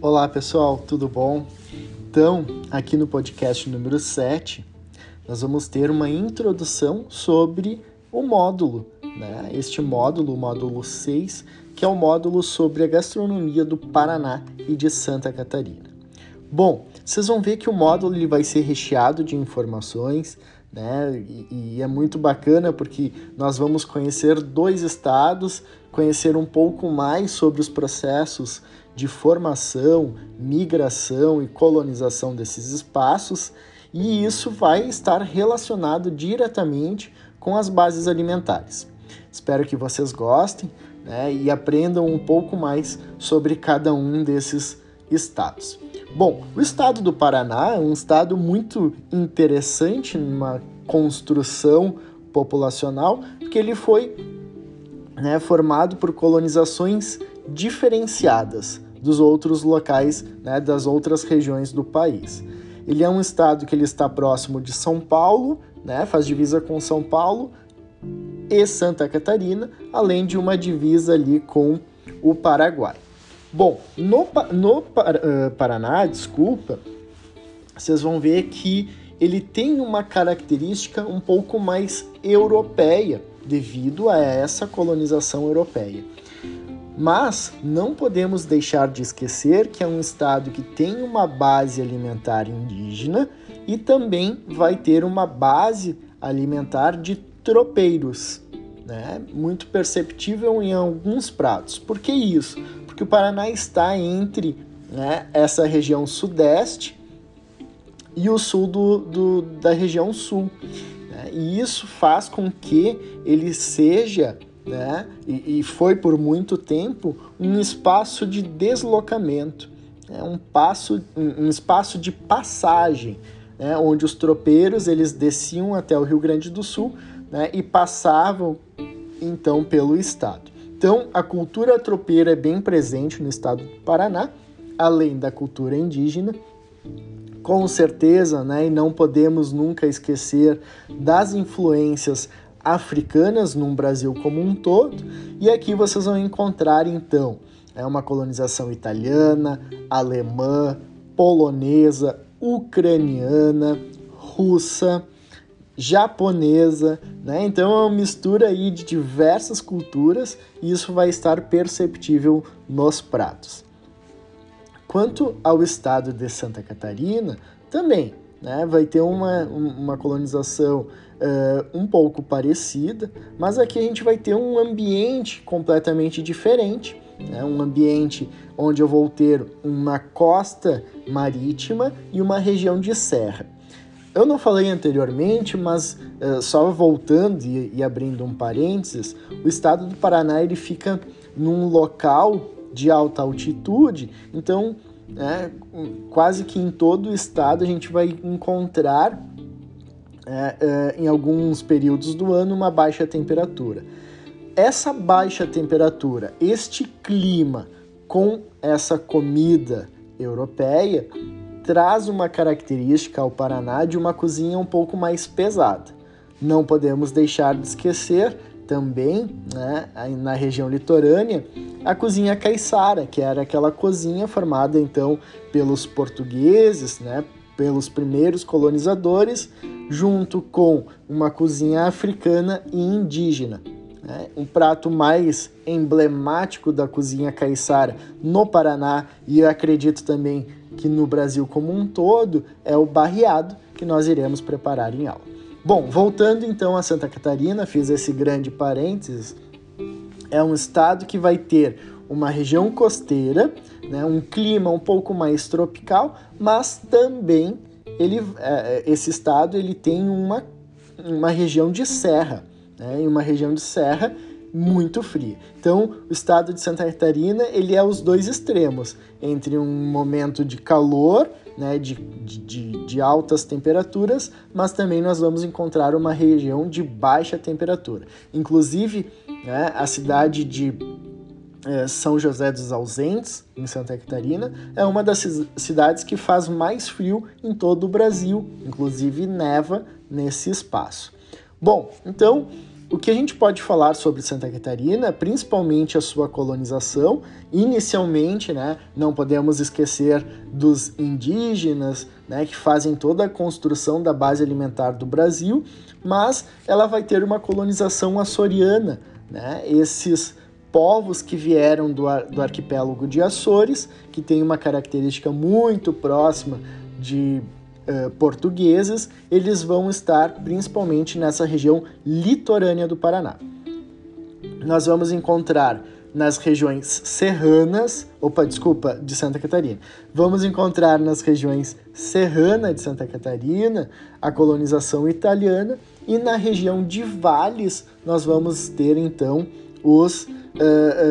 Olá pessoal, tudo bom? Então, aqui no podcast número 7, nós vamos ter uma introdução sobre o módulo, né? Este módulo, o módulo 6, que é o módulo sobre a gastronomia do Paraná e de Santa Catarina. Bom, vocês vão ver que o módulo ele vai ser recheado de informações, né? E, e, é muito bacana porque nós vamos conhecer dois estados, conhecer um pouco mais sobre os processos de formação, migração e colonização desses espaços, e isso vai estar relacionado diretamente com as bases alimentares. Espero que vocês gostem né, e aprendam um pouco mais sobre cada um desses estados. Bom, o estado do Paraná é um estado muito interessante numa construção populacional, porque ele foi né, formado por colonizações diferenciadas dos outros locais, né, das outras regiões do país. Ele é um estado que ele está próximo de São Paulo, né, faz divisa com São Paulo e Santa Catarina, além de uma divisa ali com o Paraguai. Bom, no, no uh, Paraná, desculpa, vocês vão ver que ele tem uma característica um pouco mais europeia devido a essa colonização europeia. Mas não podemos deixar de esquecer que é um estado que tem uma base alimentar indígena e também vai ter uma base alimentar de tropeiros, né? muito perceptível em alguns pratos. Por que isso? Porque o Paraná está entre né, essa região sudeste e o sul do, do da região sul. Né? E isso faz com que ele seja né? E, e, foi por muito tempo um espaço de deslocamento, né? um, passo, um, um espaço de passagem, né? onde os tropeiros eles desciam até o Rio Grande do Sul né? e passavam então pelo estado. Então a cultura tropeira é bem presente no estado do Paraná, além da cultura indígena. Com certeza, né, e não podemos nunca esquecer das influências africanas num Brasil como um todo, e aqui vocês vão encontrar então é uma colonização italiana, alemã, polonesa, ucraniana, russa, japonesa, né? Então é uma mistura aí de diversas culturas e isso vai estar perceptível nos pratos. Quanto ao estado de Santa Catarina, também né? vai ter uma, uma colonização uh, um pouco parecida, mas aqui a gente vai ter um ambiente completamente diferente, né? um ambiente onde eu vou ter uma costa marítima e uma região de serra. Eu não falei anteriormente, mas uh, só voltando e, e, abrindo um parênteses, o estado do Paraná ele fica num local de alta altitude, então né, quase que em todo o estado a gente vai encontrar é, é, em alguns períodos do ano uma baixa temperatura. Essa baixa temperatura, este clima com essa comida europeia, traz uma característica ao Paraná de uma cozinha um pouco mais pesada. Não podemos deixar de esquecer também, né, na região litorânea, a cozinha caiçara, que era aquela cozinha formada então pelos portugueses, né, pelos primeiros colonizadores, junto com uma cozinha africana e indígena. Né? Um prato mais emblemático da cozinha caiçara no Paraná e eu acredito também que no Brasil como um todo é o barreado que nós iremos preparar em aula. Bom, voltando então a Santa Catarina, fiz esse grande parênteses. É um estado que vai ter uma região costeira, né, um clima um pouco mais tropical, mas também ele, é, esse estado ele tem uma, uma região de serra, né, uma região de serra muito fria. Então, o estado de Santa Catarina ele é os dois extremos entre um momento de calor, né, de, de, de altas temperaturas, mas também nós vamos encontrar uma região de baixa temperatura. Inclusive, né, a cidade de é, São José dos Ausentes, em Santa Catarina, é uma das cidades que faz mais frio em todo o Brasil, inclusive neva nesse espaço. Bom, então o que a gente pode falar sobre Santa Catarina, principalmente a sua colonização, inicialmente, né, não podemos esquecer dos indígenas, né, que fazem toda a construção da base alimentar do Brasil, mas ela vai ter uma colonização açoriana, né, esses povos que vieram do, ar, do arquipélago de Açores, que tem uma característica muito próxima de uh, portugueses, eles vão estar principalmente nessa região litorânea do Paraná. Nós vamos encontrar nas regiões serranas, opa, desculpa, de Santa Catarina. Vamos encontrar nas regiões serrana de Santa Catarina a colonização italiana e na região de vales nós vamos ter então os uh,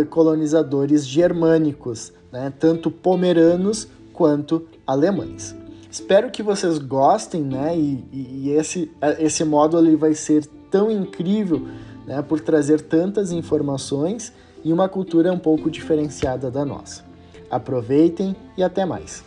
uh, colonizadores germânicos, né, tanto pomeranos quanto alemães. Espero que vocês gostem, né? E, e esse, esse módulo ele vai ser tão incrível, né? Por trazer tantas informações e uma cultura um pouco diferenciada da nossa. Aproveitem e até mais!